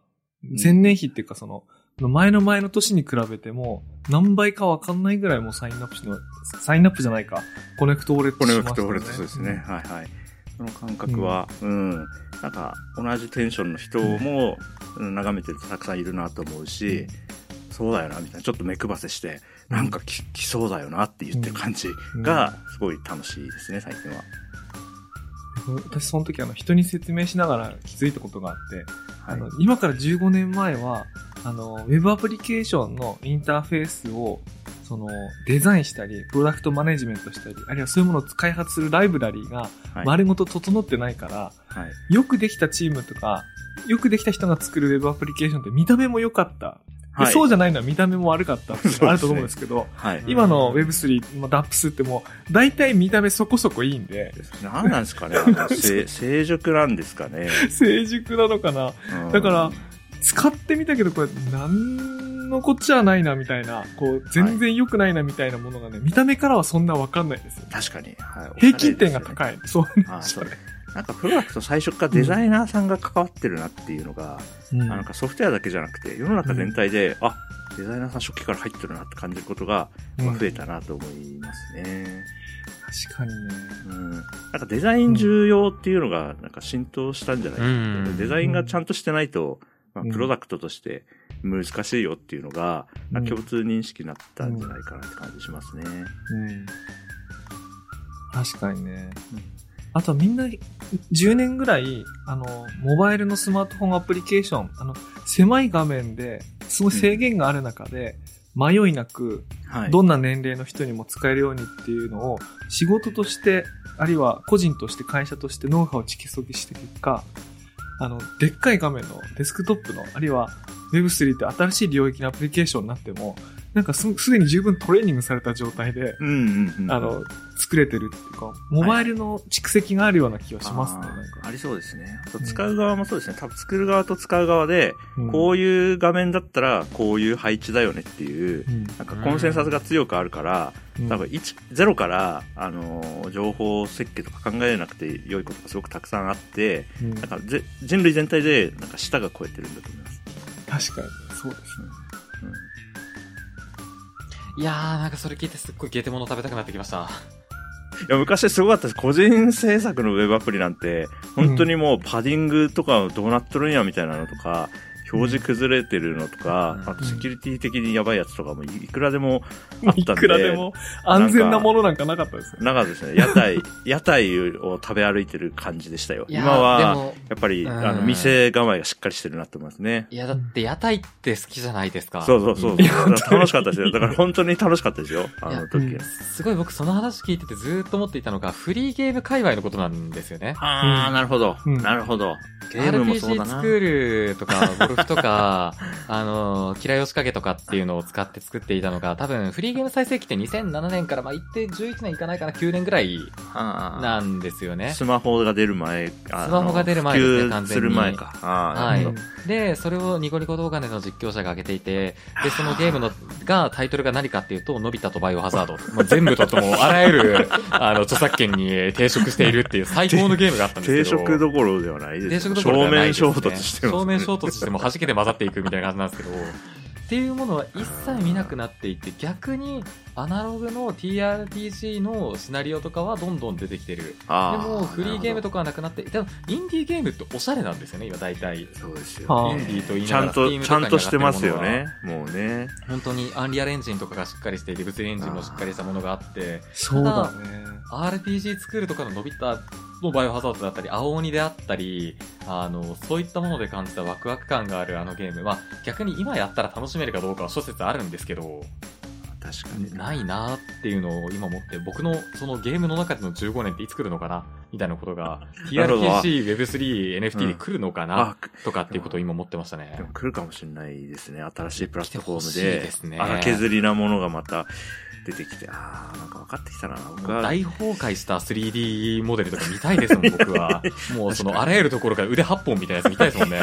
前年比っていうか、その、前の前の年に比べても、何倍かわかんないぐらいもう sign up しの、 sign up じゃないか、 connect wallet しましたね。 connect wallet そうですね。はいはい。その感覚は、うん、なんか、同じテンションの人も、うん眺めてるとたくさんいるなと思うし、そうだよな、みたいな。ちょっと目配せして、なんかき来そうだよなって言ってる感じうん。が、すごい楽しいですね、最近は。私その時あの人に説明しながら気づいたことがあって、はい。あの今から15年前はあのウェブアプリケーションのインターフェースをそのデザインしたりプロダクトマネジメントしたりあるいはそういうものを開発するライブラリーがはい。丸ごと整ってないから、はい。よくできたチームとかよくできた人が作るウェブアプリケーションって見た目も良かった、ではい。そうじゃないのは見た目も悪かったっていうのがあると思うんですけどはい。今の Web3、まあ、DAPS ってもう大体見た目そこそこいいんで何なんですかね 成熟なんですかね。成熟なのかなうんだから、使ってみたけど、これ、なんのこっちゃないな、みたいな、こう、全然良くないな、みたいなものがね、見た目からはそんなわかんないですよ。確かに。はい、平均点がい。高い。そうあそうなんかプロダクト最初からデザイナーさんが関わってるなっていうのが、うんあなんかソフトウェアだけじゃなくて、世の中全体で、あ、デザイナーさん初期から入ってるなって感じることがうん増えたなと思いますね。確かにね。うん。なんかデザイン重要っていうのがなんか浸透したんじゃないかなうんデザインがちゃんとしてないと、まあ、うんプロダクトとして難しいよっていうのが、うんまあ共通認識になったんじゃないかなって感じしますね。うん。確かにねうん。あとみんな、10年ぐらい、あの、モバイルのスマートフォンアプリケーション、あの、狭い画面で、すごい制限がある中で、迷いなく、はい。どんな年齢の人にも使えるようにっていうのを仕事として、あるいは個人として会社としてノウハウを蓄積して結果、あの、でっかい画面のデスクトップの、あるいは Web3 って新しい領域のアプリケーションになっても、なんかすすでに十分トレーニングされた状態で、うんうんうん。あの、作れてるっていうか、モバイルの蓄積があるような気がしますね、あーなんか。ありそうですね。あと使う側もそうですね。多分作る側と使う側で、うんこういう画面だったらこういう配置だよねっていう、うんなんかコンセンサスが強くあるから、うん多分1、0から、あのー情報設計とか考えなくて良いことがすごくたくさんあって、うんなんかぜ人類全体でなんか舌が超えてるんだと思います。確かに、そうですね。うんいやー、なんかそれ聞いてすっごいゲテモノ食べたくなってきました。いや、昔すごかったです。個人制作のウェブアプリなんて、本当にもうパディングとかどうなっとるんやみたいなのとか、表示崩れてるのとか、うんあとセキュリティ的にやばいやつとかもいいくらでもあいったんで。くらでも安全なものなんかなかったですよ。なか ったですね。屋台、屋台を食べ歩いてる感じでしたよ。今は、やっぱり、うんあの、店構えがしっかりしてるなって思いますね。いや、だって屋台って好きじゃないですか。そうそうそう。楽しかったですよ。だから本当に楽しかったですよ。あの時うん。すごい僕その話聞いててずーっと思っていたのが、フリーゲーム界隈のことなんですよね。ああ、なるほど。うんなるほど。ゲームもそうだ RPG スなク。ールとか、ゴルフとか、あの、キラヨシカゲとかっていうのを使って作っていたのが、多分、フリーゲーム再生期って2007年から、まあ、言って11年いかないかな、9年ぐらいなんですよね。スマホが出る前、スマホが出る前ですね完全にする前か。はない。で、それをニコニコ動画での実況者が上げていて、で、そのゲームの、が、タイトルが何かっていうと、のび太とバイオハザード。まあ、全部ととも、あらゆる、あの、著作権に抵触しているっていう最高のゲームがあったんです定けど。食どころではない定ですよ。食どころではないです、ね。正面衝突してます、正面衝突しても弾けて混ざっていくみたいな感じなんですけど、っていうものは一切見なくなっていて、逆にアナログの TRPG のシナリオとかはどんどん出てきてる。でも、フリーゲームとか。かはなくなって、でも、インディーゲームっておしゃれなんですよね、今大体。そうですはあよ、ね。インディーと言いちながらゃんと、ちゃんとしてますよね。もうね。本当にアンリアルエンジンとかがしっかりしていて、物理エンジンもしっかりしたものがあって、そうだね。RPG 作るとかの伸びたのバイオハザードだったり、青鬼であったり、あの、そういったもので感じたワクワク感があるあのゲーム。まあ、逆に今やったら楽しめるかどうかは諸説あるんですけど、確かに。ないなっていうのを今思って、僕のそのゲームの中での15年っていつ来るのかな？みたいなことが、なるほど TRPG、Web3、NFT で来るのかな、あ、とかっていうことを今思ってましたねで。も来るかもしれないですね。新しいプラットフォームで。ですね荒削りなものがまた出てきて、ああ、なんか分かってきたな。僕は。大崩壊した 3D モデルとか見たいですもん、僕は。もうそのあらゆるところから腕8本みたいなやつ見たいですもんね。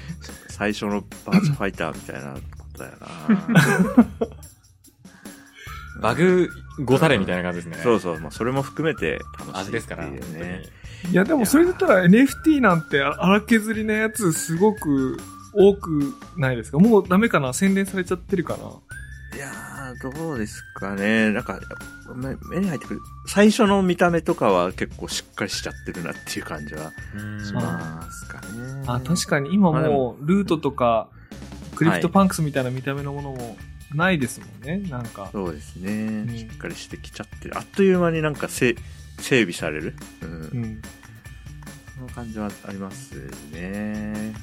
最初のバーチャファイターみたいなことだよな。バグごたれみたいな感じですね。そうそう、まあ、それも含めて楽しい味ですから。ね。いや、でもそれだったら NFT なんて荒削りなやつすごく多くないですか？もうダメかな？宣伝されちゃってるかな？いやー、どうですかね。なんか、目目に入ってくる。最初の見た目とかは結構しっかりしちゃってるなっていう感じはうんしますかね。あ、確かに今もう Loot とかクリプトパンクスみたいな見た目のものもないですもんね、なんか。そうですね、んしっかりしてきちゃってる。あっという間になんかせ整備される。うん。うん。その感じはありますね。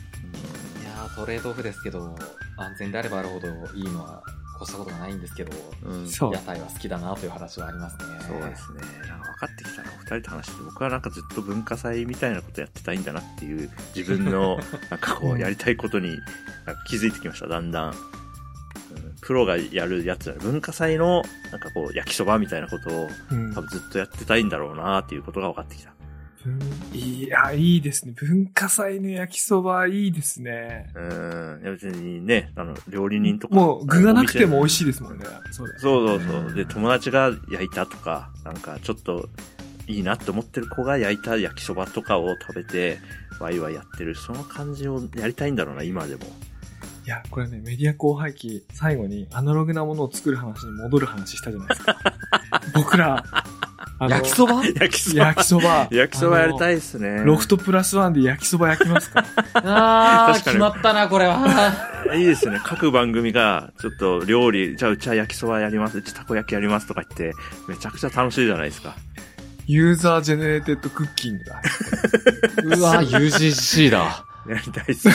いやートレードオフですけど、安全であればあるほどいいのは越したことがないんですけど、うん。うんそう屋台は好きだなという話はありますね。そうですね。なんか分かってきたな。お二人と話してて、僕はなんかずっと文化祭みたいなことやってたいんだなっていう、自分の、なんかこう、やりたいことに、なんか気づいてきました、だんだん。うんプロがやるやつだ文化祭の、なんかこう、焼きそばみたいなことを、うん多分ずっとやってたいんだろうなっていうことが分かってきた。文いや、いいですね。文化祭の焼きそばいいですね。うん。いや別にね、あの、料理人とか。もう具がなくても美味しい。ですもんね。そうそうそう。で、友達が焼いたとか、なんかちょっといいなって思ってる子が焼いた焼きそばとかを食べて、ワイワイやってる、その感じをやりたいんだろうな、今でも。いや、これね、メディア興廃記、最後にアナログなものを作る話に戻る話したじゃないですか。僕ら、あの焼きそば？焼きそば。焼きそば。焼きそばやりたい。いっすね。ロフトプラスワンで焼きそば焼きますか あー、確かに決まったな、これは。いいですね。各番組が、ちょっと料理、じゃあうちは焼きそばやります、うちたこ焼きやりますとか言って、めちゃくちゃ楽しいじゃないですか。 user generated cooking だ。うわ、UGC だ。やりたいっすね。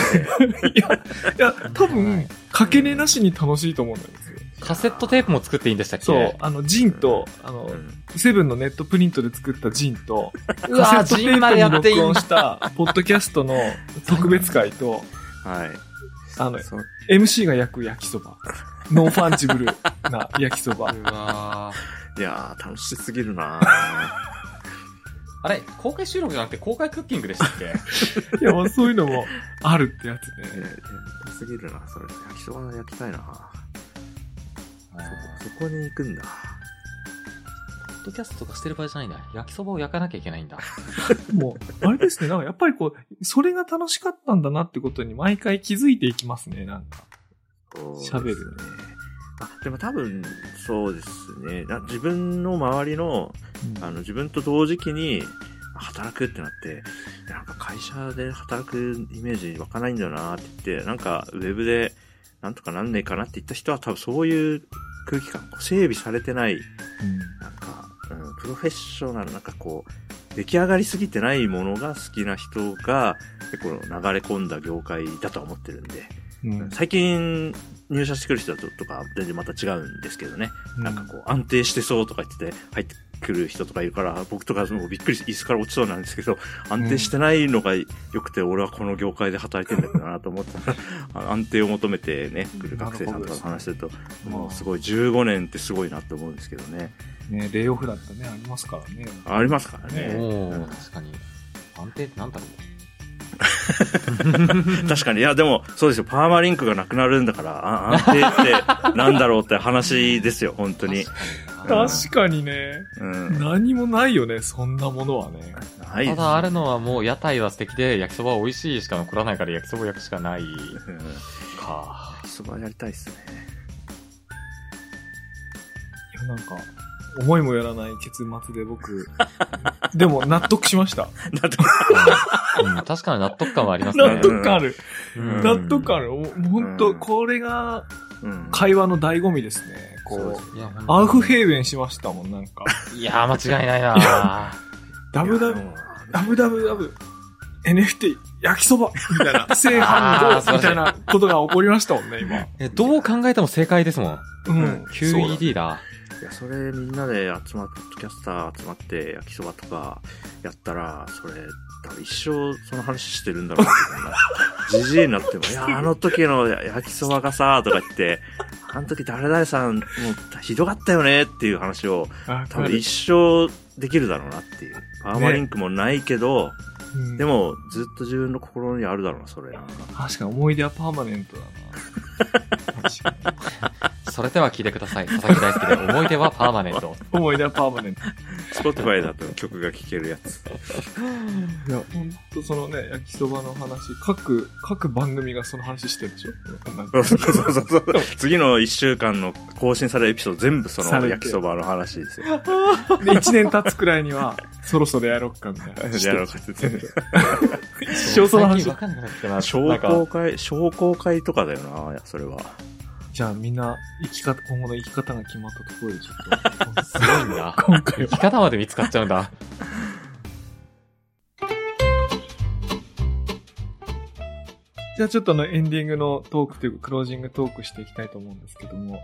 いや、いや、多分、かけねなしに楽しいと思うんですよ。カセットテープも作っていいんでしたっけ？そう、あの、 zine と、あのう、んセブンのネットプリントで作った zine と、うわ zine までやカセットテジンまでやープに録音した、ポッドキャストの特別回と、はい。あの、MC が焼く焼きそば。 non-fungible な焼きそば。うわいやー、楽しすぎるなあれ、公開収録じゃなくて公開クッキングでしたっけ？いや、まあそういうのもあるってやつー。ね。やすぎるな、それ。焼きそば焼きたいなそそこに行くんだ。ポッドキャストとかしてる場合じゃないんだ。焼きそばを焼かなきゃいけないんだ。もう、あれですね、なんかやっぱりこう、それが楽しかったんだなってことに毎回気づいていきますね、なんか。喋るね。あ、でも多分、そうですね。な自分の周りの、あの、自分と同時期に、働くってなって、なんか会社で働くイメージ湧かないんだよなって言って、なんかウェブでなんとかなんねえかなって言った人は多分そういう空気感、整備されてない、なんか、うん、プロフェッショナル、なんかこう、出来上がりすぎてないものが好きな人が結構流れ込んだ業界だとは思ってるんで、うん。うん最近入社してくる人とか全然また違うんですけどね。なんかこう安定してそうとか言ってて入ってくる人とかいるから、僕とかもうびっくりして椅子から落ちそうなんですけど、安定してないのが良くて、俺はこの業界で働いてんだけどなと思って たら、安定を求めてね、来る学生さんとかと話してると、もうすごい15年ってすごいなって思うんですけどね。ね、レイオフだったね、ありますからね。ありますからね。確かに。安定ってなんだろう 確かに。いや、でも、そうですよ。パーマリンクがなくなるんだから、あ安定ってなんだろうって話ですよ、本当に。確かにね、うん。何もないよね、そんなものはね。ないただあるのはもう屋台は素敵で焼きそばは美味しいしか残らないから焼きそば焼くしかないうんか。そばやりたいっすね。いや、なんか、思いもよらない結末で僕、でも納得しました。だってうん、確かに納得感はありますね。納得感ある。うん納得感ある。もう本当うんこれがうん会話の醍醐味ですね。こう、いや、アウフヘーベンしましたもん、なんか。いや、間違いないな ダブダブ、ダブダブダブ、NFT、焼きそばみたいな、正反あー合みたいなことが起こりましたもんね、今。え、どう考えても正解ですもん。うん。QED だ。いや、それみんなで集まって、ポッドキャスター集まって焼きそばとかやったら、それ、多分一生その話してるんだろうなっていう。じじいになっても、いや、あの時の焼きそばがさ、とか言って、あの時誰々さん、もうひどかったよねっていう話を、あ多分一生できるだろうなっていう。パーマリンクもないけど、うんでもずっと自分の心にあるだろうな、それなんか。確かに思い出はパーマネントだな。確 かそれでは聞いてください。佐々木大好きで思い出はパーマネント。に 思い出はパーマネント。Spotify だと曲が聴けるやつ。いや、ほんとそのね、焼きそばの話、各、各番組がその話してるでしょ？なんかそうそうそうそう。次の1週間の更新されるエピソード全部その焼きそばの話ですよ。で、一年経つくらいには、そろそろやろっかみたいな。やろうかって言って。一生その話わ。かんなくなってきたな。商工会、商工会とかだよな、いやそれは。じゃあみんな、生き方、今後の生き方が決まったところでちょっと、すごいんだ。今回は生き方まで見つかっちゃうんだ。じゃあちょっとあのエンディングのトークというかクロージングトークしていきたいと思うんですけども、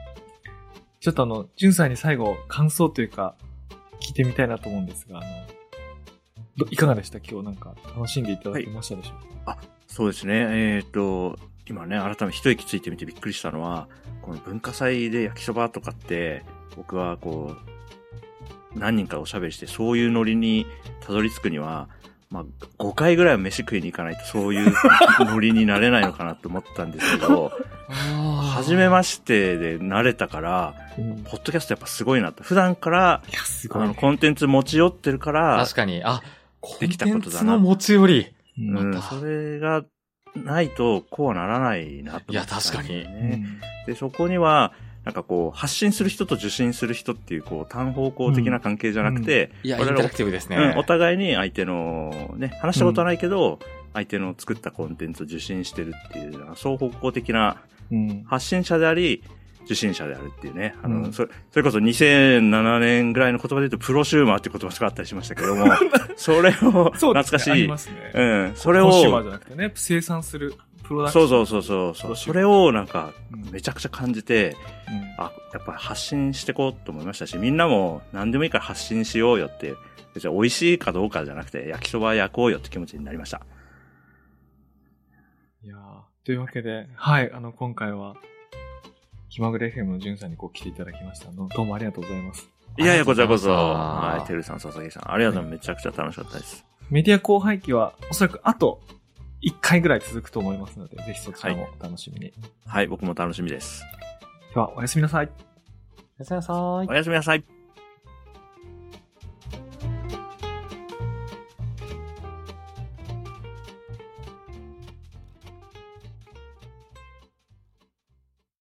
ちょっとあの、ジュンさんに最後感想というか聞いてみたいなと思うんですが、あの、どいかがでした？今日なんか楽しんでいただけましたでしょうか、そうですね。えっ、と、今ね、改めて一息ついてみてびっくりしたのは、この文化祭で焼きそばとかって、僕はこう、何人かおしゃべりして、そういうノリにたどり着くには、まあ、5回ぐらいは飯食いに行かないとそういうノリになれないのかなと思ったんですけど、初めましてで慣れたから、うん、いポッドキャストやっぱすごいなと。普段から、や、すごい、あの、ね。コンテンツ持ち寄ってるから、確かに。あ、コでンテンきたことだな。ツの持ち寄り。うんそれがないとこうはならないなと思っていや確かに。ねで、そこには、なんかこう、発信する人と受信する人っていう、こう、単方向的な関係じゃなくて、いや、インタラクティブですね。うんお互いに相手の、ね、話したことはないけど、相手の作ったコンテンツを受信してるっていう、双方向的なうん。発信者であり、受信者であるっていうね。あの、うんそれ、それこそ2007年ぐらいの言葉で言うと、プロシューマーっていう言葉があったりしましたけども、それを、そう懐かしい。ありますね。うん。それを、コンシューマーじゃなくてね、生産するプロダクション。そうそうそうそうそれをなんか、うんめちゃくちゃ感じて、あ、やっぱ発信してこうと思いましたし、みんなも何でもいいから発信しようよって、別に美味しいかどうかじゃなくて、焼きそば焼こうよって気持ちになりました。いやーというわけで、はい、あの、今回は、気まぐれ FM のじゅんさんにこう来ていただきましたの。どうもありがとうございます。いやいや、こちらこそ、はい、てるさん、佐々木さん、ありがとうございます。めちゃくちゃ楽しかったです。メディア後輩期は、おそらくあと1回ぐらい続くと思いますので、ぜひそちらもお楽しみに。はい、僕も楽しみです。では、おやすみなさい。おやすみなさいお。やすみなさい。